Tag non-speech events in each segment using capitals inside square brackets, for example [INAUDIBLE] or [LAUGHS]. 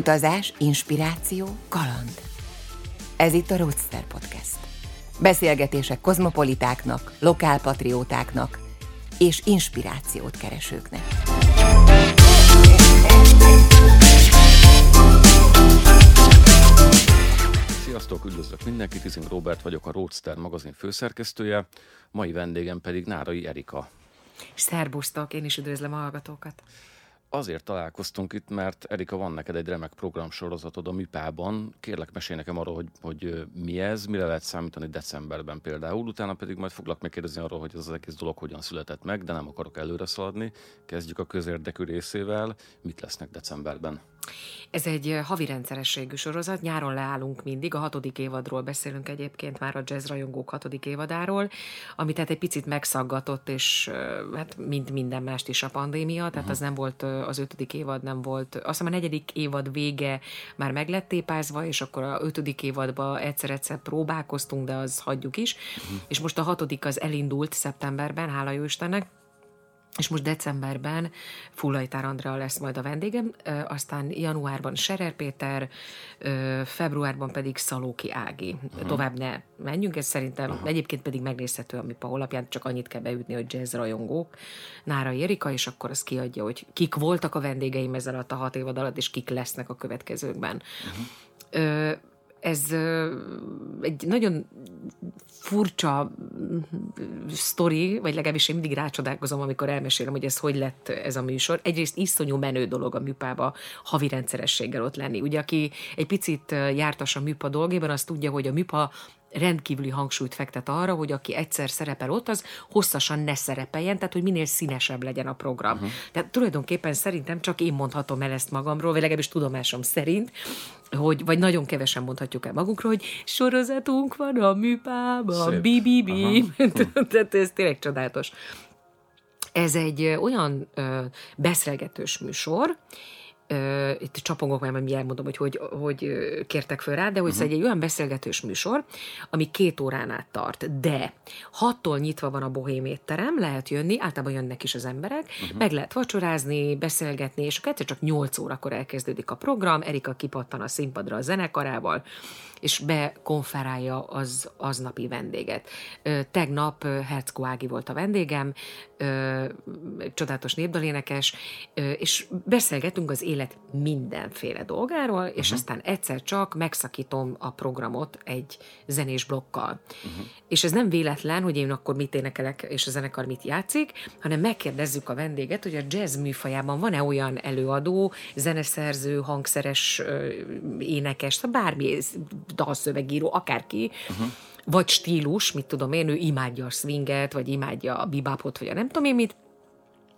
Utazás, inspiráció, kaland. Ez itt a Roadster Podcast. Beszélgetések kozmopolitáknak, lokálpatriótáknak és inspirációt keresőknek. Sziasztok, üdvözlök mindenkit, Izing Robert vagyok, a Roadster magazin főszerkesztője, mai vendégem pedig Nárai Erika. Szerbusztok, én is üdvözlöm a hallgatókat. Azért találkoztunk itt, mert Erika, van neked egy remek programsorozatod a Műpában. Kérlek, mesélj nekem arról, hogy, hogy mi ez, mire lehet számítani decemberben például. Utána pedig majd foglak megkérdezni arról, hogy ez az egész dolog hogyan született meg, de nem akarok előre szaladni. Kezdjük a közérdekű részével. Mit lesznek decemberben? Ez egy havi rendszerességű sorozat, nyáron leállunk mindig, a hatodik évadról beszélünk egyébként már a jazz rajongók hatodik évadáról, ami tehát egy picit megszaggatott, és hát mind minden mást is a pandémia, tehát uh-huh. az nem volt az ötödik évad, nem volt, azt hiszem a negyedik évad vége már meg lett tépázva, és akkor a ötödik évadban egyszer-egyszer próbálkoztunk, de az hagyjuk is, uh-huh. és most a hatodik az elindult szeptemberben, hála jó Istennek, és most decemberben Fullajtár Andrea lesz majd a vendégem, aztán januárban Serer Péter, februárban pedig Szalóki Ági. Uh-huh. Tovább ne menjünk, ez szerintem uh-huh. egyébként pedig megnézhető a MIPA honlapján, csak annyit kell beütni, hogy jazz rajongók, Nára Erika, és akkor az kiadja, hogy kik voltak a vendégeim ezzel alatt a hat évad alatt, és kik lesznek a következőkben. Uh-huh ez egy nagyon furcsa sztori, vagy legalábbis én mindig rácsodálkozom, amikor elmesélem, hogy ez hogy lett ez a műsor. Egyrészt iszonyú menő dolog a műpába havi rendszerességgel ott lenni. Ugye, aki egy picit jártas a műpa dolgében, az tudja, hogy a műpa rendkívüli hangsúlyt fektet arra, hogy aki egyszer szerepel ott, az hosszasan ne szerepeljen, tehát hogy minél színesebb legyen a program. Uh-huh. Tehát tulajdonképpen szerintem csak én mondhatom el ezt magamról, vagy legalábbis tudomásom szerint, hogy, vagy nagyon kevesen mondhatjuk el magunkról, hogy sorozatunk van a műpában, BBB, [LAUGHS] tehát ez tényleg csodálatos. Ez egy olyan ö, beszélgetős műsor, uh, itt csapongok, mert mi elmondom, hogy, hogy hogy kértek föl rá, de hogy uh-huh. egy olyan beszélgetős műsor, ami két órán át tart, de hattól nyitva van a bohém étterem, lehet jönni, általában jönnek is az emberek, uh-huh. meg lehet vacsorázni, beszélgetni, és akkor csak nyolc órakor elkezdődik a program, Erika kipattan a színpadra a zenekarával, és bekonferálja az aznapi vendéget. Tegnap Herckó Ági volt a vendégem, csodálatos népdalénekes, és beszélgetünk az élet mindenféle dolgáról, és uh-huh. aztán egyszer csak megszakítom a programot egy zenés blokkal. Uh-huh. És ez nem véletlen, hogy én akkor mit énekelek, és a zenekar mit játszik, hanem megkérdezzük a vendéget, hogy a jazz műfajában van-e olyan előadó, zeneszerző, hangszeres, énekes, bármi dalszövegíró, akárki, uh-huh. vagy stílus, mit tudom én, ő imádja a swinget, vagy imádja a bibápot, vagy a nem tudom én mit,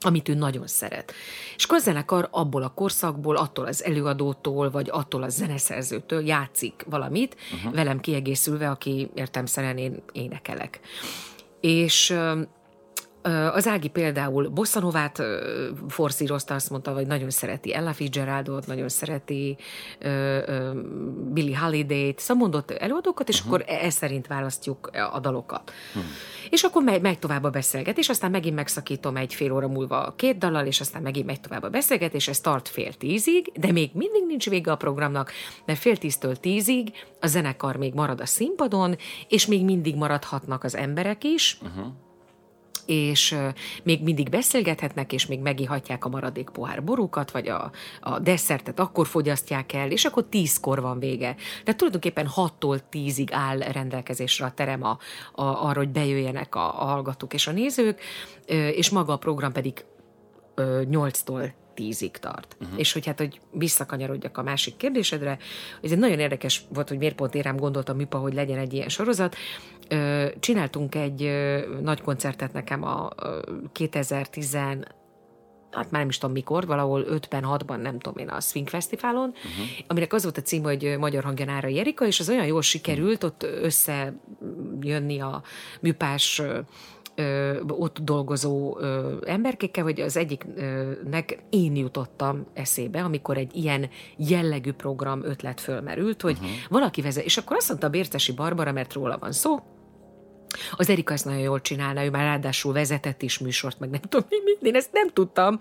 amit ő nagyon szeret. És akkor a zenekar abból a korszakból, attól az előadótól, vagy attól a zeneszerzőtől játszik valamit, uh-huh. velem kiegészülve, aki értem én énekelek. És az Ági például Bossanovát forszírozta, azt mondta, hogy nagyon szereti Ella Fitzgeraldot, nagyon szereti Billy Holiday-t, szóval mondott előadókat, és uh-huh. akkor e szerint választjuk a dalokat. Uh-huh. És akkor megy, megy tovább a beszélgetés, aztán megint megszakítom egy fél óra múlva két dallal, és aztán megint megy tovább a beszélgetés, ez tart fél tízig, de még mindig nincs vége a programnak, mert fél tíztől tízig a zenekar még marad a színpadon, és még mindig maradhatnak az emberek is, uh-huh és még mindig beszélgethetnek, és még megihatják a maradék pohár borukat, vagy a, a desszertet akkor fogyasztják el, és akkor tízkor van vége. Tehát tulajdonképpen 6-tól 10-ig áll rendelkezésre a terem a, a, arra, hogy bejöjjenek a, a hallgatók és a nézők, és maga a program pedig 8-tól tízig tart. Uh-huh. És hogy hát, hogy visszakanyarodjak a másik kérdésedre, ez egy nagyon érdekes volt, hogy miért pont én rám gondoltam Mipa, hogy legyen egy ilyen sorozat. Csináltunk egy nagy koncertet nekem a 2010 hát már nem is tudom mikor, valahol 5-ben, 6-ban, nem tudom én, a Swing Fesztiválon, uh-huh. aminek az volt a cím, hogy Magyar Hangja Nára Jerika, és az olyan jól sikerült ott összejönni a műpás ö, ott dolgozó ö, emberkékkel, hogy az egyiknek én jutottam eszébe, amikor egy ilyen jellegű program ötlet fölmerült, hogy uh-huh. valaki vezet, és akkor azt mondta a Bércesi Barbara, mert róla van szó, Az Erika ezt nagyon jól csinálna, ő már ráadásul vezetett is műsort, meg nem tudom, mi, én ezt nem tudtam.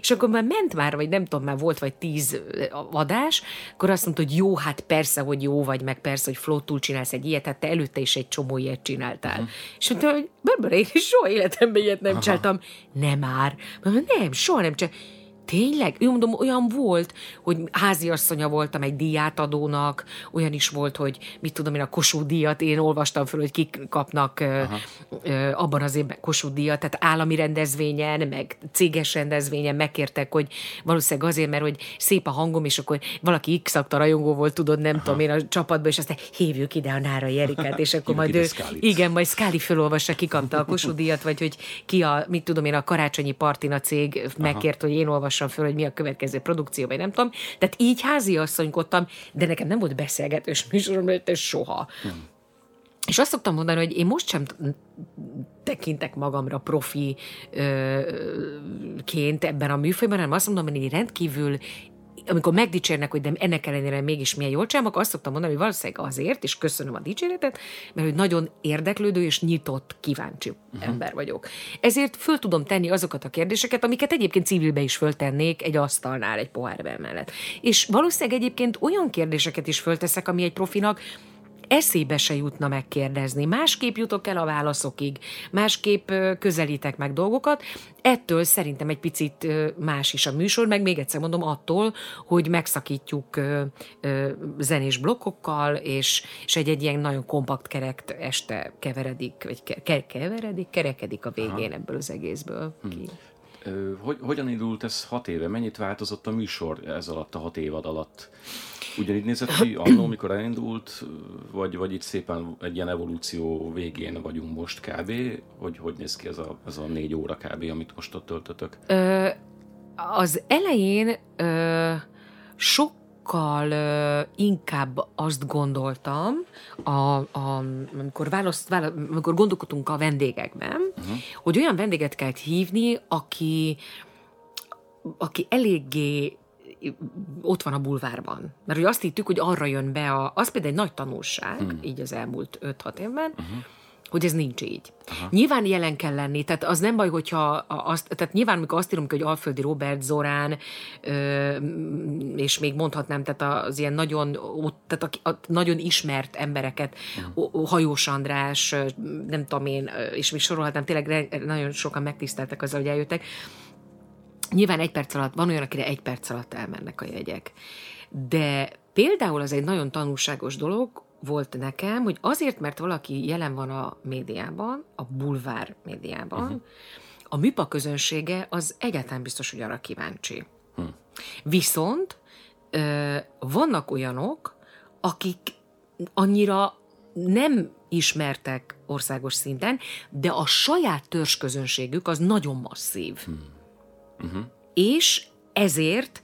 És akkor már ment már, vagy nem tudom, már volt vagy tíz adás, akkor azt mondta, hogy jó, hát persze, hogy jó vagy, meg persze, hogy flottul csinálsz egy ilyet, hát te előtte is egy csomó ilyet csináltál. Uh-huh. És mondta, hogy Barbara, én soha életemben ilyet nem Aha. csináltam. Nem már. Mondom, nem, soha nem csináltam Tényleg? Ő mondom, olyan volt, hogy háziasszonya voltam egy díjátadónak, olyan is volt, hogy mit tudom én, a Kossuth díjat, én olvastam föl, hogy kik kapnak Aha. abban az évben Kossuth díjat, tehát állami rendezvényen, meg céges rendezvényen megkértek, hogy valószínűleg azért, mert hogy szép a hangom, és akkor valaki x rajongó volt, tudod, nem Aha. tudom én a csapatban, és aztán hívjuk ide a Nára Jerikát, és akkor majd ő, igen, majd Skáli felolvassa, ki kapta a Kossuth díjat, vagy hogy ki a, mit tudom én, a karácsonyi partina cég megkért, hogy én olvassam olvassam föl, hogy mi a következő produkció, vagy nem tudom. Tehát így házi asszonykodtam, de nekem nem volt beszélgetős műsorom, ez soha. Hmm. És azt szoktam mondani, hogy én most sem tekintek magamra profi-ként ebben a műfajban, hanem azt mondom, hogy én rendkívül amikor megdicsérnek, hogy de ennek ellenére mégis milyen jól csinálok, azt szoktam mondani, hogy valószínűleg azért, és köszönöm a dicséretet, mert hogy nagyon érdeklődő és nyitott, kíváncsi uh-huh. ember vagyok. Ezért föl tudom tenni azokat a kérdéseket, amiket egyébként civilbe is föltennék egy asztalnál, egy pohárbe mellett. És valószínűleg egyébként olyan kérdéseket is fölteszek, ami egy profinak eszébe se jutna megkérdezni. Másképp jutok el a válaszokig, másképp közelítek meg dolgokat. Ettől szerintem egy picit más is a műsor, meg még egyszer mondom, attól, hogy megszakítjuk zenés blokkokkal, és, és egy, egy ilyen nagyon kompakt kerekt este keveredik, vagy ke, keveredik, kerekedik a végén Aha. ebből az egészből. Hmm. Ki. Hogy, hogyan indult ez hat éve? Mennyit változott a műsor ez alatt, a hat évad alatt? Ugyanígy nézett ki annó, mikor elindult, vagy, vagy itt szépen egy ilyen evolúció végén vagyunk most kb. Hogy hogy néz ki ez a, ez a négy óra kb., amit most ott töltötök? Ö, az elején ö, sok sokkal uh, inkább azt gondoltam, a, a, amikor, választ, választ, amikor gondolkodtunk a vendégekben, uh-huh. hogy olyan vendéget kell hívni, aki, aki eléggé ott van a bulvárban. Mert hogy azt hittük, hogy arra jön be, a, az például egy nagy tanulság, hmm. így az elmúlt 5-6 évben, uh-huh hogy ez nincs így. Aha. Nyilván jelen kell lenni, tehát az nem baj, hogyha azt, tehát nyilván, amikor azt írom, hogy Alföldi Robert Zorán, ö, és még mondhatnám, tehát az ilyen nagyon, tehát a, a nagyon ismert embereket, uh-huh. Hajós András, nem tudom én, és még sorolhatnám, tényleg nagyon sokan megtiszteltek azzal, hogy eljöttek, Nyilván egy perc alatt, van olyan, akire egy perc alatt elmennek a jegyek. De például az egy nagyon tanulságos dolog volt nekem, hogy azért, mert valaki jelen van a médiában, a bulvár médiában, uh-huh. a műpa közönsége az egyáltalán biztos, hogy arra kíváncsi. Uh-huh. Viszont ö, vannak olyanok, akik annyira nem ismertek országos szinten, de a saját törzsközönségük az nagyon masszív. Hmm. Uh-huh. És ezért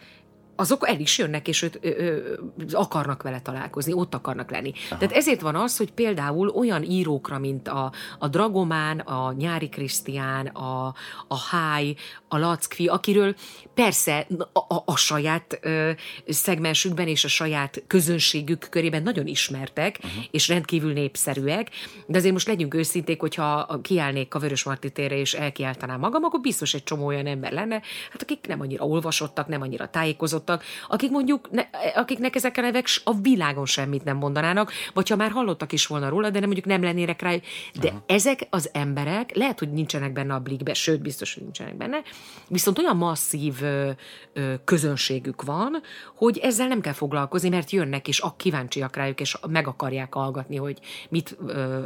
azok el is jönnek, és őt, ö, ö, akarnak vele találkozni, ott akarnak lenni. Aha. Tehát ezért van az, hogy például olyan írókra, mint a, a Dragomán, a Nyári Krisztián, a, a Háj, a Lackfi, akiről persze a, a, a saját ö, szegmensükben és a saját közönségük körében nagyon ismertek, uh-huh. és rendkívül népszerűek, de azért most legyünk őszinték, hogyha kiállnék a Vörös Marti térre és elkiáltanám magam, akkor biztos egy csomó olyan ember lenne, hát akik nem annyira olvasottak, nem annyira tájékozottak, hallottak, akik mondjuk, ne, akiknek ezek a nevek a világon semmit nem mondanának, vagy ha már hallottak is volna róla, de nem mondjuk nem lennének rá. De Aha. ezek az emberek lehet, hogy nincsenek benne a blikbe, sőt, biztos, hogy nincsenek benne, viszont olyan masszív ö, ö, közönségük van, hogy ezzel nem kell foglalkozni, mert jönnek, és a kíváncsiak rájuk, és meg akarják hallgatni, hogy mit ö,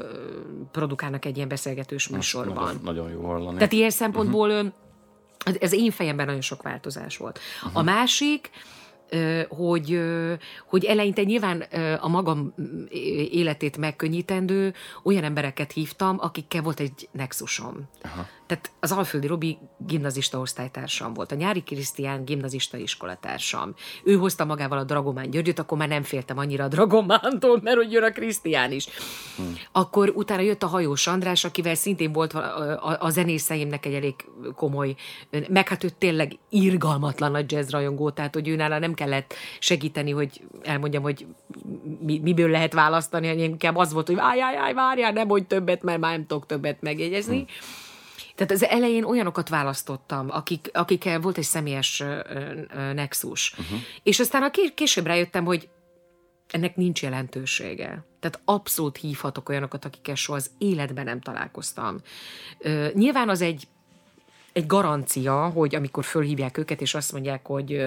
produkálnak egy ilyen beszélgetős műsorban. Nagyon, nagyon jó hallani. Tehát ilyen szempontból uh-huh ez én fejemben nagyon sok változás volt. Uh-huh. A másik, hogy, hogy eleinte nyilván a magam életét megkönnyítendő olyan embereket hívtam, akikkel volt egy nexusom. Aha. Tehát az Alföldi Robi gimnazista osztálytársam volt, a Nyári Krisztián gimnazista iskolatársam. Ő hozta magával a Dragomán Györgyöt, akkor már nem féltem annyira a Dragomántól, mert hogy jön a Krisztián is. Hmm. Akkor utána jött a Hajós András, akivel szintén volt a, a, a egy elég komoly, meg hát ő tényleg irgalmatlan nagy jazz rajongó, tehát hogy őnála nem kell kellett segíteni, hogy elmondjam, hogy mi, miből lehet választani, inkább az volt, hogy várjál, várjál, nem mondj többet, mert már nem tudok többet megjegyezni. Hmm. Tehát az elején olyanokat választottam, akik, akikkel volt egy személyes nexus. Uh-huh. És aztán a később rájöttem, hogy ennek nincs jelentősége. Tehát abszolút hívhatok olyanokat, akikkel soha az életben nem találkoztam. Ö, nyilván az egy, egy garancia, hogy amikor fölhívják őket, és azt mondják, hogy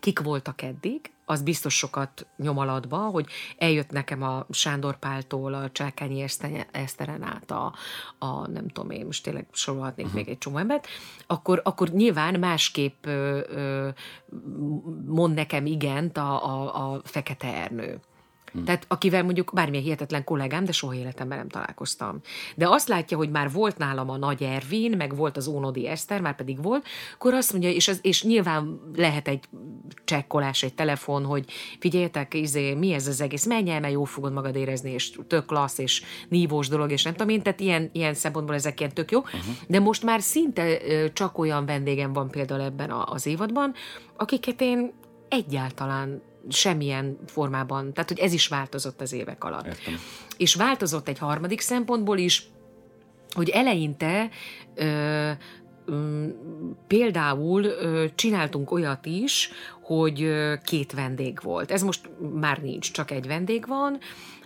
kik voltak eddig, az biztos sokat nyom alatba, hogy eljött nekem a Sándor Páltól, a Csákányi Eszteren át, a, a nem tudom én, most tényleg sorolhatnék uh-huh. még egy csomó embert, akkor, akkor nyilván másképp ö, ö, mond nekem igent a, a, a Fekete Ernő. Hmm. Tehát akivel mondjuk bármilyen hihetetlen kollégám, de soha életemben nem találkoztam. De azt látja, hogy már volt nálam a Nagy Ervin, meg volt az Ónodi Eszter, már pedig volt, akkor azt mondja, és, az, és nyilván lehet egy csekkolás, egy telefon, hogy figyeljetek, izé, mi ez az egész, menj el, mert jó fogod magad érezni, és tök klassz, és nívós dolog, és nem tudom én, tehát ilyen, ilyen szempontból ezek ilyen tök jó. Uh-huh. De most már szinte csak olyan vendégem van például ebben az évadban, akiket én egyáltalán semmilyen formában, tehát hogy ez is változott az évek alatt. Értem. És változott egy harmadik szempontból is, hogy eleinte ö, például ö, csináltunk olyat is, hogy ö, két vendég volt. Ez most már nincs, csak egy vendég van,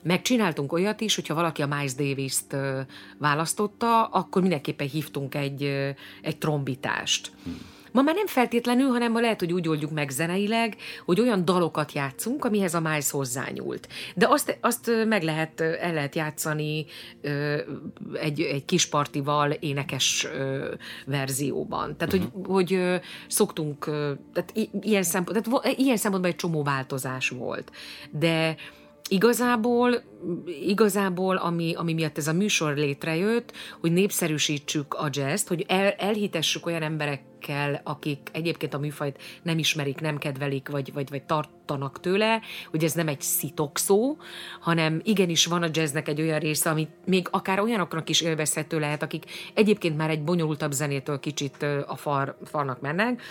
meg csináltunk olyat is, hogyha valaki a Miles Davis-t választotta, akkor mindenképpen hívtunk egy, egy trombitást. Hmm Ma már nem feltétlenül, hanem ma lehet, hogy úgy oldjuk meg zeneileg, hogy olyan dalokat játszunk, amihez a Miles hozzányúlt. De azt, azt meg lehet, el lehet játszani egy, egy kispartival énekes verzióban. Tehát, uh-huh. hogy, hogy szoktunk, tehát ilyen, szempont, tehát ilyen szempontból egy csomó változás volt. De Igazából, igazából ami, ami miatt ez a műsor létrejött, hogy népszerűsítsük a jazz hogy el, elhitessük olyan emberekkel, akik egyébként a műfajt nem ismerik, nem kedvelik, vagy, vagy, vagy tartanak tőle, hogy ez nem egy szitokszó, hanem igenis van a jazznek egy olyan része, ami még akár olyanoknak is élvezhető lehet, akik egyébként már egy bonyolultabb zenétől kicsit a far, farnak mennek,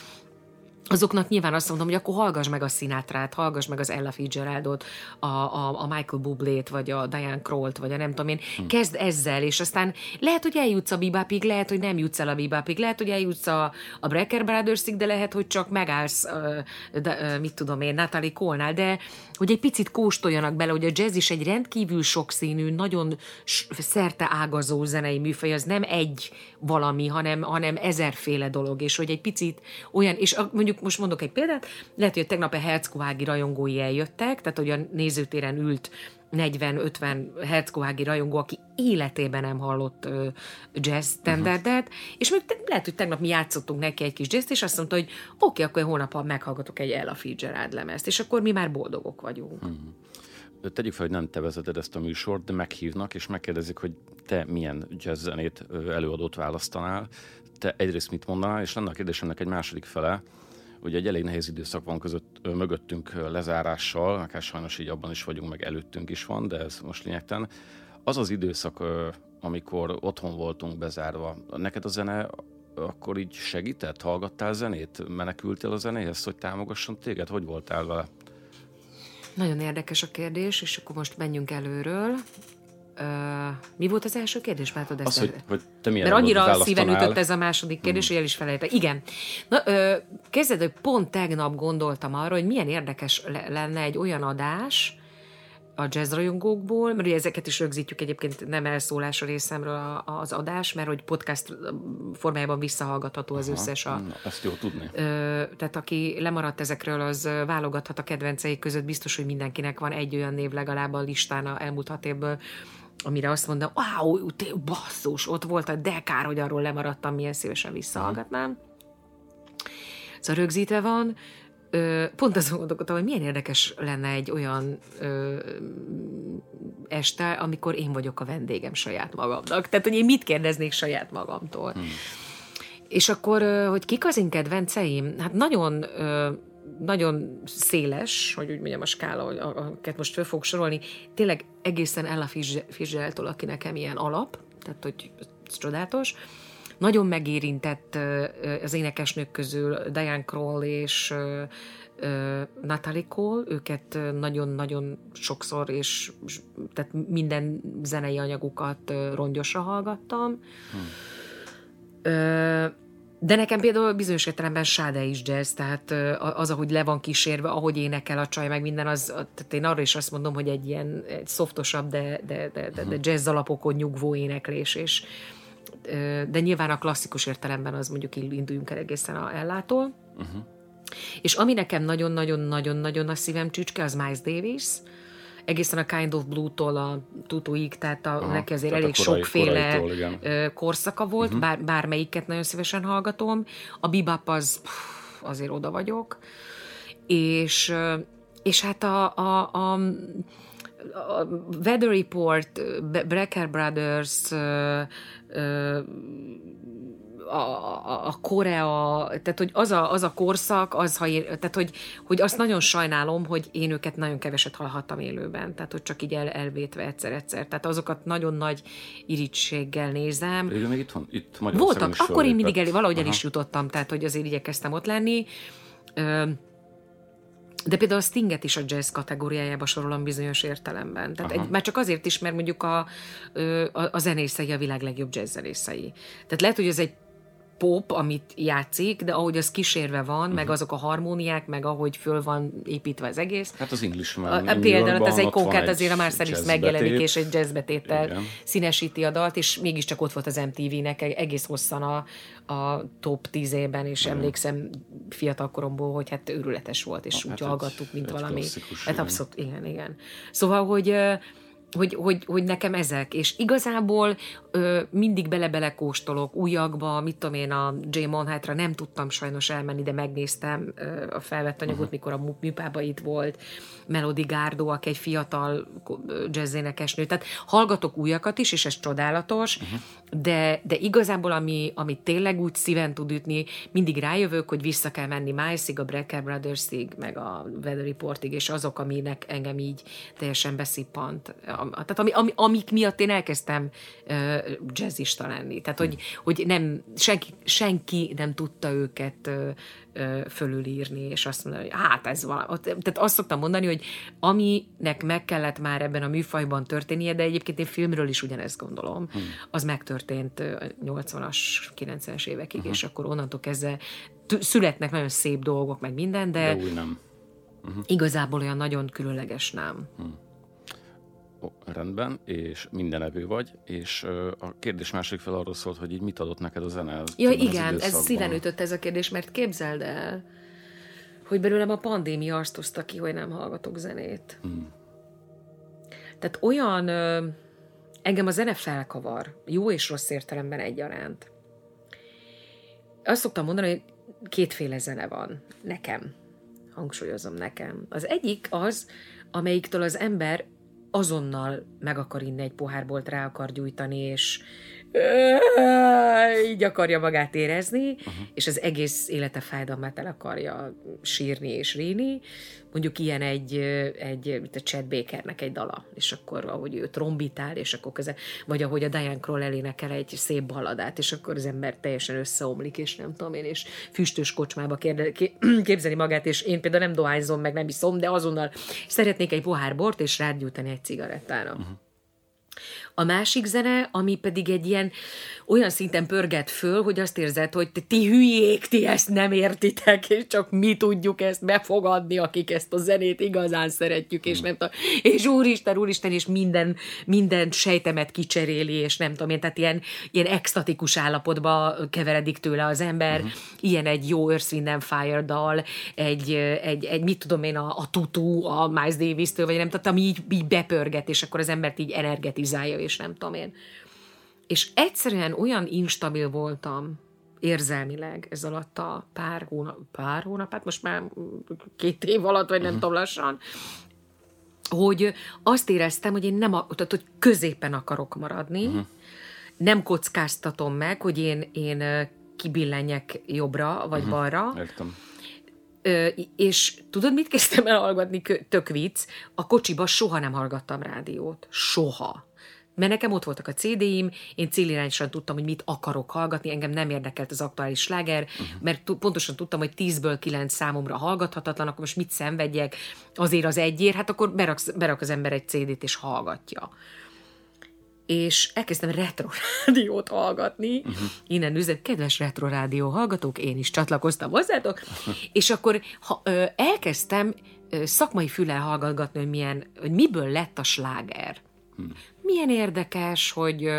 azoknak nyilván azt mondom, hogy akkor hallgass meg a Sinatrát, hallgass meg az Ella Fitzgeraldot, a, a, a Michael Bublé-t, vagy a Diane Kroll-t, vagy a nem tudom én. Hm. Kezd ezzel, és aztán lehet, hogy eljutsz a bibápig, lehet, hogy nem jutsz el a bibápig, lehet, hogy eljutsz a, a Brecker Brothersig, de lehet, hogy csak megállsz, uh, de, uh, mit tudom én, Natalie Cole-nál, de hogy egy picit kóstoljanak bele, hogy a jazz is egy rendkívül sokszínű, nagyon szerte ágazó zenei műfaj, az nem egy valami, hanem, hanem ezerféle dolog, és hogy egy picit olyan, és mondjuk most mondok egy példát, lehet, hogy tegnap a Herzkovági rajongói eljöttek, tehát hogy a nézőtéren ült 40-50 Herzkovági rajongó, aki életében nem hallott uh, jazz standardet, uh-huh. és még lehet, hogy tegnap mi játszottunk neki egy kis jazz és azt mondta, hogy oké, okay, akkor holnap meghallgatok egy Ella Fitzgerald lemezt, és akkor mi már boldogok vagyunk. Uh-huh. Tegyük fel, hogy nem te vezeted ezt a műsort, de meghívnak, és megkérdezik, hogy te milyen jazz zenét, előadót választanál. Te egyrészt mit mondanál, és lenne a kérdésemnek egy második fele, Ugye egy elég nehéz időszak van között, mögöttünk lezárással, akár sajnos így abban is vagyunk, meg előttünk is van, de ez most lényegtelen. Az az időszak, amikor otthon voltunk bezárva, neked a zene akkor így segített? Hallgattál zenét? Menekültél a zenéhez, hogy támogasson téged? Hogy voltál vele? Nagyon érdekes a kérdés, és akkor most menjünk előről. Uh, mi volt az első kérdés? Már tudod, az, hogy, hogy te milyen Mert annyira szíven ütött ez a második kérdés, hmm. hogy el is felejtettem. Igen. Na, uh, kezded, hogy pont tegnap gondoltam arra, hogy milyen érdekes lenne egy olyan adás, a jazzrajongókból, mert ugye ezeket is rögzítjük egyébként nem elszólás a részemről az adás, mert hogy podcast formájában visszahallgatható az Aha, összes a... Na, ezt jó tudni. Ö, tehát aki lemaradt ezekről, az válogathat a kedvenceik között, biztos, hogy mindenkinek van egy olyan név legalább a listán a elmúlt hat évből, amire azt mondom, wow, basszus, ott volt a de kár, hogy arról lemaradtam, milyen szívesen visszahallgatnám. Szóval rögzítve van, ö, pont azon gondolkodtam, hogy milyen érdekes lenne egy olyan ö, este, amikor én vagyok a vendégem saját magamnak. Tehát, hogy én mit kérdeznék saját magamtól. Hmm. És akkor, hogy kik az én kedvenceim? Hát nagyon nagyon széles, hogy úgy mondjam a skála, hogy akiket most föl fogok sorolni, tényleg egészen Ella Fitzgeraldtól, aki nekem ilyen alap, tehát hogy ez csodálatos, nagyon megérintett az énekesnők közül Diane Kroll és Natalie Cole, őket nagyon-nagyon sokszor, és tehát minden zenei anyagukat rongyosra hallgattam. Hmm. De nekem például bizonyos értelemben Sáde is jazz, tehát az, ahogy le van kísérve, ahogy énekel a csaj, meg minden, az, tehát én arra is azt mondom, hogy egy ilyen egy szoftosabb, de, de, de, de, de jazz alapokon nyugvó éneklés, és de nyilván a klasszikus értelemben az mondjuk induljunk el egészen a ellától. Uh-huh. És ami nekem nagyon-nagyon-nagyon-nagyon a szívem csücske, az Miles Davis, egészen a Kind of Blue-tól a Tutuig, tehát a, Aha, neki azért elég korai, sokféle koraitól, korszaka volt, uh-huh. bár, bármelyiket nagyon szívesen hallgatom. A bebop az pff, azért oda vagyok. És, és hát a, a, a, a Weather Report, Brecker Brothers, a, a, a Korea, tehát hogy az a, az a korszak, az, ha én, tehát hogy, hogy azt nagyon sajnálom, hogy én őket nagyon keveset hallhattam élőben, tehát hogy csak így el, elvétve egyszer-egyszer, tehát azokat nagyon nagy irítséggel nézem. Pedig még itt van, itt Voltak, akkor én mindig elé, valahogy el is jutottam, tehát hogy azért igyekeztem ott lenni. De például a Stinget is a jazz kategóriájába sorolom bizonyos értelemben. Tehát egy, már csak azért is, mert mondjuk a, a, a zenészei a világ legjobb jazz zenészei. Tehát lehet, hogy ez egy pop, amit játszik, de ahogy az kísérve van, uh-huh. meg mhm. azok a harmóniák, meg ahogy föl van építve az egész. Hát az Englishman. A, például az egy konkrét azért a Marcel megjelenik, és egy jazzbetéttel Igen. színesíti a dalt, és mégiscsak ott volt az MTV-nek egész hosszan a, a top 10 ében, és Igen. emlékszem fiatal koromból, hogy hát őrületes volt, és hát úgy hallgattuk, mint valami. Hát abszolút, igen, igen. Szóval, hogy hogy, hogy, hogy nekem ezek, és igazából ö, mindig bele-bele kóstolok újakba, mit tudom én, a J. Monhatra nem tudtam sajnos elmenni, de megnéztem ö, a felvett anyagot, uh-huh. mikor a műpába itt volt, Melody Gárdo, aki egy fiatal jazzénekesnő, tehát hallgatok újakat is, és ez csodálatos, uh-huh. de, de igazából ami, ami tényleg úgy szíven tud ütni, mindig rájövök, hogy vissza kell menni Milesig, a Brecker Brothersig, meg a Weather Reportig, és azok, aminek engem így teljesen beszippant tehát ami, ami, amik miatt én elkezdtem uh, jazzista lenni. Tehát, hogy, hogy nem, senki, senki nem tudta őket uh, fölülírni, és azt mondani, hogy hát ez van. Tehát azt szoktam mondani, hogy aminek meg kellett már ebben a műfajban történnie, de egyébként én filmről is ugyanezt gondolom, hmm. az megtörtént 80-as, 90-es évekig, uh-huh. és akkor onnantól kezdve születnek nagyon szép dolgok, meg minden, de, de új nem. Uh-huh. igazából olyan nagyon különleges nem. Hmm rendben, és minden evő vagy, és a kérdés másik fel arról szólt, hogy így mit adott neked a zene? Ja igen, ez szíven ütött ez a kérdés, mert képzeld el, hogy belőlem a pandémia azt hozta ki, hogy nem hallgatok zenét. Hmm. Tehát olyan, engem a zene felkavar, jó és rossz értelemben egyaránt. Azt szoktam mondani, hogy kétféle zene van nekem. Hangsúlyozom nekem. Az egyik az, amelyiktől az ember azonnal meg akar inni egy pohárbolt, rá akar gyújtani, és így akarja magát érezni, uh-huh. és az egész élete fájdalmát el akarja sírni és ríni. Mondjuk ilyen egy, egy mint a Chad Bakernek egy dala, és akkor ahogy ő trombitál, és akkor köze, vagy ahogy a Diane Kroll elénekel egy szép balladát, és akkor az ember teljesen összeomlik, és nem tudom én, és füstös kocsmába kérde, [CLEARS THROAT] képzeli magát, és én például nem dohányzom, meg nem iszom, de azonnal szeretnék egy pohár bort, és rágyújtani egy cigarettára. Uh-huh. A másik zene, ami pedig egy ilyen olyan szinten pörget föl, hogy azt érzed, hogy ti hülyék, ti ezt nem értitek, és csak mi tudjuk ezt befogadni, akik ezt a zenét igazán szeretjük, és nem tudom, és úristen, úristen, és minden, minden sejtemet kicseréli, és nem tudom én, tehát ilyen, ilyen extatikus állapotba keveredik tőle az ember, uh-huh. ilyen egy jó Earth, Wind and Fire dal, egy, egy, egy mit tudom én, a, a tutu, a Miles Davis-től, vagy nem tudom, ami így, így bepörget, és akkor az embert így energetizálja, és nem tudom én. És egyszerűen olyan instabil voltam érzelmileg ez alatt a pár hónap, pár hónap, hát most már két év alatt, vagy nem uh-huh. tudom lassan, hogy azt éreztem, hogy én nem, tehát, hogy középen akarok maradni, uh-huh. nem kockáztatom meg, hogy én, én kibillenjek jobbra, vagy uh-huh. balra. Értem. Ö, és tudod, mit kezdtem el hallgatni? Tök vicc. A kocsiba soha nem hallgattam rádiót. Soha Mert nekem ott voltak a CD-im, én célirányosan tudtam, hogy mit akarok hallgatni, engem nem érdekelt az aktuális sláger, uh-huh. mert t- pontosan tudtam, hogy 10-ből 9 számomra hallgathatatlan, akkor most mit szenvedjek azért az egyért, hát akkor berak, berak az ember egy CD-t és hallgatja és elkezdtem retro rádiót hallgatni. Uh-huh. Innen üzem, kedves retro rádió hallgatók, én is csatlakoztam hozzátok, és akkor ha, ö, elkezdtem ö, szakmai füllel hallgatni, hogy, milyen, hogy miből lett a sláger. Hmm. Milyen érdekes, hogy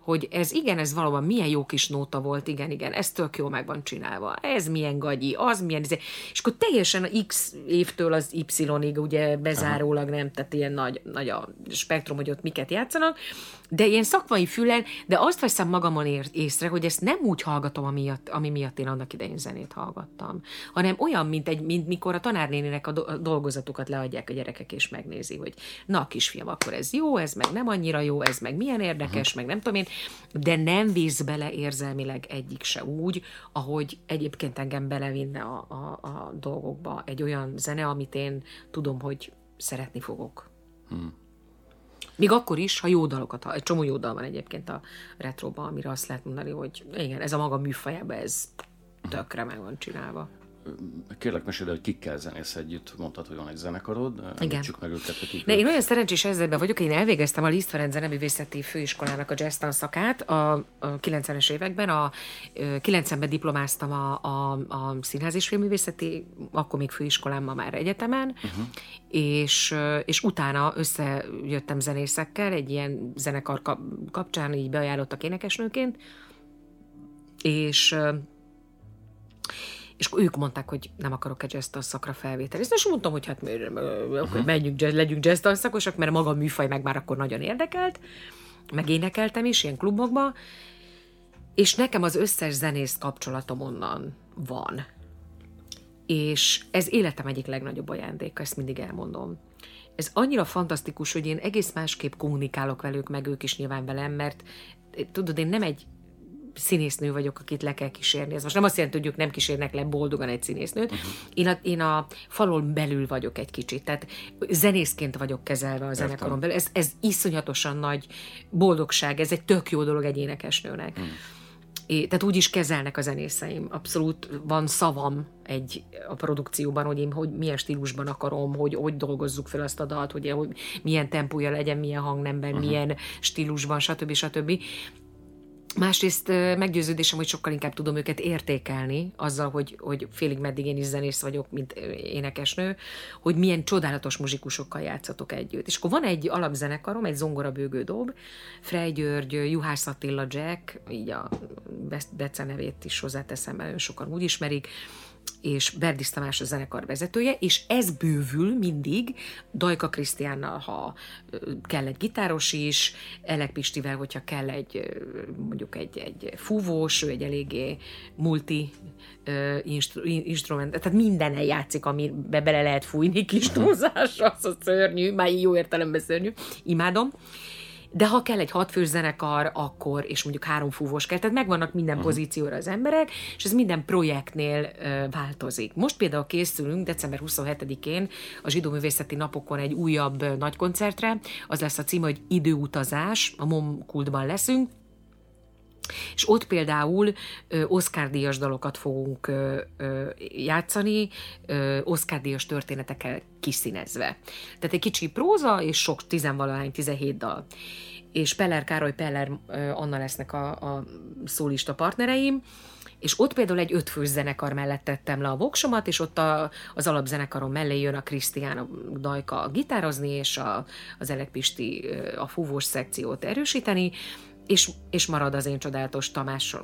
hogy ez igen, ez valóban milyen jó kis nóta volt, igen, igen, ez tök jó meg van csinálva, ez milyen gagyi, az milyen, izé. és akkor teljesen a X évtől az Y-ig ugye bezárólag nem, tehát ilyen nagy, nagy a spektrum, hogy ott miket játszanak, de ilyen szakmai fülen, de azt veszem magamon észre, hogy ezt nem úgy hallgatom, amiatt, ami miatt én annak idején zenét hallgattam, hanem olyan, mint, egy, mint mikor a tanárnéninek a dolgozatukat leadják a gyerekek, és megnézi, hogy na kisfiam, akkor ez jó, ez meg nem annyira jó, ez meg milyen érdekes, uh-huh. meg nem tudom én, de nem víz bele érzelmileg egyik se úgy, ahogy egyébként engem belevinne a, a, a dolgokba egy olyan zene, amit én tudom, hogy szeretni fogok. Hmm. Még akkor is, ha jó dalokat, egy csomó jó dal van egyébként a retroban, amire azt lehet mondani, hogy igen, ez a maga műfajában, ez tökre meg van csinálva. Kérlek, mesélj, hogy kikkel zenész együtt. Mondtad, hogy van egy zenekarod. Igen. meg őket. Akik ne, én olyan szerencsés helyzetben vagyok, én elvégeztem a Liszt Ferenc Zeneművészeti Főiskolának a jazz tanszakát a, a 90-es években. A 90-ben diplomáztam a, a, a Színház és Filmművészeti, akkor még főiskolám, ma már egyetemen, uh-huh. és, és utána összejöttem zenészekkel, egy ilyen zenekar kapcsán így beajánlottak énekesnőként, és és ők mondták, hogy nem akarok egy jazz szakra felvételizni, és mondtam, hogy hát akkor uh-huh. menjünk, jazz, legyünk jazz szakosok, mert maga a műfaj meg már akkor nagyon érdekelt, meg énekeltem is ilyen klubokban, és nekem az összes zenész kapcsolatom onnan van. És ez életem egyik legnagyobb ajándéka, ezt mindig elmondom. Ez annyira fantasztikus, hogy én egész másképp kommunikálok velük, meg ők is nyilván velem, mert tudod, én nem egy színésznő vagyok, akit le kell kísérni. Ez most nem azt jelenti, hogy ők nem kísérnek le boldogan egy színésznőt. Uh-huh. Én, a, én a falon belül vagyok egy kicsit, tehát zenészként vagyok kezelve a zenekaron belül. Ez, ez iszonyatosan nagy boldogság, ez egy tök jó dolog egy énekesnőnek. Uh-huh. É, tehát úgy is kezelnek a zenészeim. Abszolút van szavam egy a produkcióban, hogy én hogy milyen stílusban akarom, hogy hogy dolgozzuk fel azt a dalt, hogy, hogy milyen tempója legyen, milyen hangnemben, uh-huh. milyen stílusban, stb. stb. Másrészt meggyőződésem, hogy sokkal inkább tudom őket értékelni azzal, hogy, hogy félig meddig én is zenész vagyok, mint énekesnő, hogy milyen csodálatos muzsikusokkal játszatok együtt. És akkor van egy alapzenekarom, egy zongorabőgő dob, Frey György, Juhász Attila Jack, így a Bece nevét is hozzáteszem, mert sokan úgy ismerik, és Berdis Tamás a zenekar vezetője, és ez bővül mindig. Dajka Krisztiánnal, ha kell egy gitáros is, Elek Pistivel, hogyha kell egy mondjuk egy, egy fúvós, ő egy eléggé multi instru- instrument, tehát minden játszik, amibe bele lehet fújni kis túlzás, az a szörnyű, már jó értelemben szörnyű, imádom de ha kell egy hatfős zenekar, akkor, és mondjuk három fúvós kell, tehát megvannak minden uh-huh. pozícióra az emberek, és ez minden projektnél ö, változik. Most például készülünk december 27-én a zsidó művészeti napokon egy újabb ö, nagy koncertre, az lesz a cím, hogy Időutazás, a MOM kultban leszünk, és ott például ö, Oscar díjas dalokat fogunk játszani, ö, Oscar díjas történetekkel kiszínezve. Tehát egy kicsi próza, és sok tizenvalahány, 17 dal. És Peller Károly, Peller Anna lesznek a, a szólista partnereim, és ott például egy ötfős zenekar mellett tettem le a voksomat, és ott a, az alapzenekarom mellé jön a Krisztián a Dajka gitározni, és a, az Elek Pisti a fúvós szekciót erősíteni, és, és marad az én csodálatos Tamás,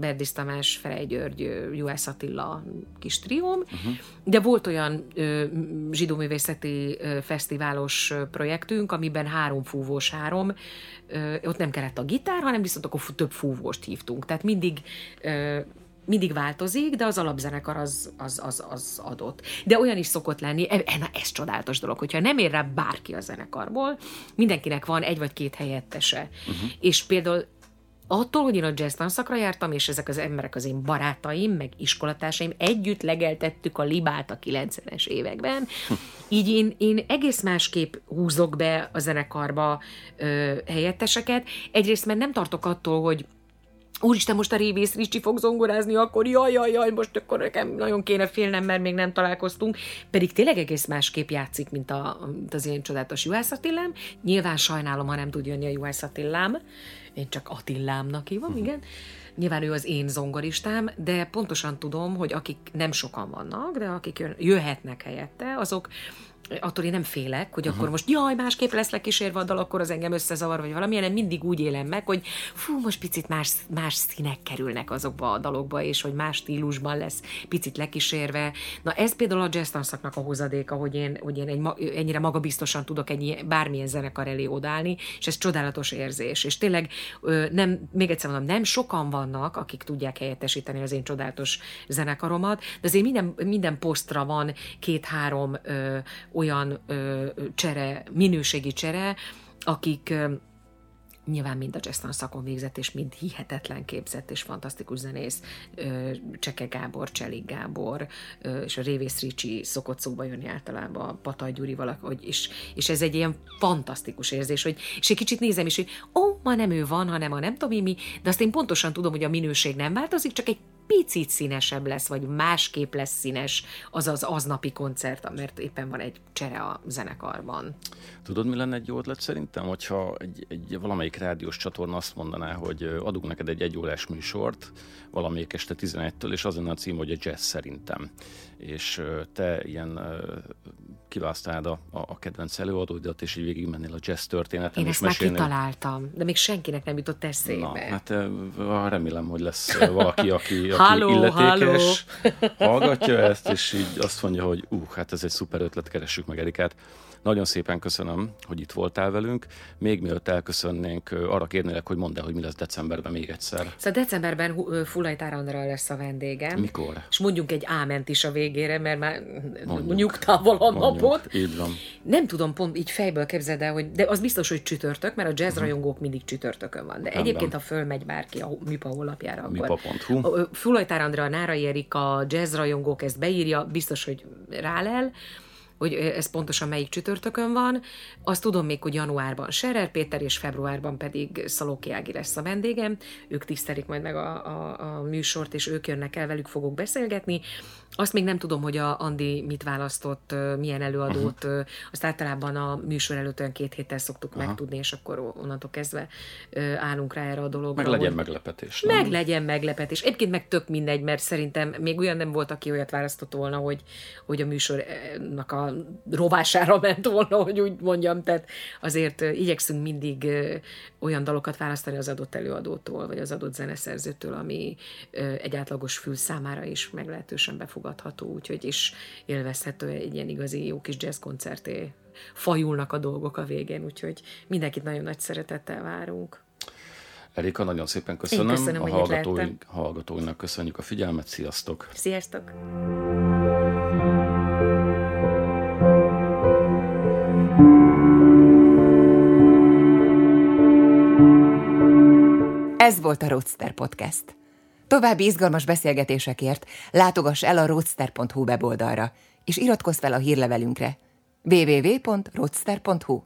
Berdis Tamás, Ferej György, Juhász Attila kis trióm, uh-huh. de volt olyan ö, zsidóművészeti ö, fesztiválos projektünk, amiben három fúvós három, ö, ott nem kellett a gitár, hanem viszont akkor több fúvóst hívtunk, tehát mindig ö, mindig változik, de az alapzenekar az, az, az, az adott. De olyan is szokott lenni, e, e, na, ez csodálatos dolog, hogyha nem ér rá bárki a zenekarból, mindenkinek van egy vagy két helyettese. Uh-huh. És például attól, hogy én a jazz tanszakra jártam, és ezek az emberek az én barátaim, meg iskolatársaim, együtt legeltettük a libát a 90-es években, így én, én egész másképp húzok be a zenekarba ö, helyetteseket. Egyrészt, mert nem tartok attól, hogy úristen, most a Révész Ricsi fog zongorázni, akkor jaj, jaj, jaj, most akkor nekem nagyon kéne félnem, mert még nem találkoztunk. Pedig tényleg egész másképp játszik, mint, a, mint az én csodálatos Juhász Attilám. Nyilván sajnálom, ha nem tud jönni a Juhász Attillám. Én csak Attillámnak hívom, uh-huh. igen. Nyilván ő az én zongoristám, de pontosan tudom, hogy akik nem sokan vannak, de akik jöhetnek helyette, azok attól én nem félek, hogy uh-huh. akkor most jaj, másképp lesz lekísérve a dal, akkor az engem összezavar, vagy valami, nem mindig úgy élem meg, hogy fú, most picit más, más színek kerülnek azokba a dalokba, és hogy más stílusban lesz picit lekísérve. Na ez például a jazz tanszaknak a hozadéka, hogy én, hogy én egy, ennyire magabiztosan tudok ennyi, bármilyen zenekar elé odállni, és ez csodálatos érzés. És tényleg nem, még egyszer mondom, nem sokan vannak, akik tudják helyettesíteni az én csodálatos zenekaromat, de azért minden, minden posztra van két-három olyan ö, csere, minőségi csere, akik ö, nyilván mind a jazztan szakon végzett, és mind hihetetlen képzett és fantasztikus zenész. Cseke Gábor, Cselik Gábor, és a Révész Ricsi szokott szóba jönni általában, Pataj Gyuri valahogy, és, és ez egy ilyen fantasztikus érzés, hogy, és egy kicsit nézem is, hogy ó, ma nem ő van, hanem a nem tudom mi, de azt én pontosan tudom, hogy a minőség nem változik, csak egy picit színesebb lesz, vagy másképp lesz színes az az aznapi koncert, mert éppen van egy csere a zenekarban. Tudod, mi lenne egy jó ötlet szerintem, hogyha egy, egy valamelyik rádiós csatorna azt mondaná, hogy adunk neked egy egyórás műsort, valamelyik este 11-től, és az lenne a cím, hogy a jazz szerintem. És te ilyen kiválasztanád a, a kedvenc előadóidat, és így végigmennél a jazz történeten. Én ezt már kitaláltam, de még senkinek nem jutott eszébe. Na, hát remélem, hogy lesz valaki, aki, aki halló, illetékes, halló. hallgatja ezt, és így azt mondja, hogy ú, uh, hát ez egy szuper ötlet, keressük meg Erikát. Nagyon szépen köszönöm, hogy itt voltál velünk. Még mielőtt elköszönnénk, arra kérnélek, hogy mondd el, hogy mi lesz decemberben még egyszer. Szóval decemberben Fulajtár Andra lesz a vendégem. Mikor? És mondjunk egy áment is a végére, mert már mondjuk. nyugtával a mondjuk. napot. Így van. Nem tudom pont így fejből képzeld el, hogy de az biztos, hogy csütörtök, mert a jazz mhm. rajongók mindig csütörtökön van. De Rendben. egyébként, ha fölmegy bárki a MIPA honlapjára, akkor mipa.hu. Fulajtár Andra, Nárai Erika, jazz rajongók ezt beírja, biztos, hogy rálel hogy ez pontosan melyik csütörtökön van. Azt tudom még, hogy januárban Serer Péter, és februárban pedig Szalóki Ági lesz a vendégem. Ők tisztelik majd meg a, a, a műsort, és ők jönnek el, velük fogok beszélgetni. Azt még nem tudom, hogy a Andi mit választott, milyen előadót. Uh-huh. Azt általában a műsor előtt olyan két héttel szoktuk uh-huh. megtudni, és akkor onnantól kezdve állunk rá erre a dologra. Meg legyen meglepetés. Nem? Meg legyen meglepetés. Egyébként meg tök mindegy, mert szerintem még olyan nem volt, aki olyat választott volna, hogy, hogy a műsornak a rovására ment volna, hogy úgy mondjam. Tehát azért igyekszünk mindig olyan dalokat választani az adott előadótól, vagy az adott zeneszerzőtől, ami egy átlagos fül számára is meglehetősen befogadható, úgyhogy is élvezhető egy ilyen igazi jó kis jazz koncerté. Fajulnak a dolgok a végén, úgyhogy mindenkit nagyon nagy szeretettel várunk. Erika, nagyon szépen köszönöm. Én köszönöm, a hallgatói, hallgatóinak köszönjük a figyelmet. Sziasztok! Sziasztok! Ez volt a Roadster Podcast. További izgalmas beszélgetésekért látogass el a roadster.hu weboldalra, és iratkozz fel a hírlevelünkre www.roadster.hu.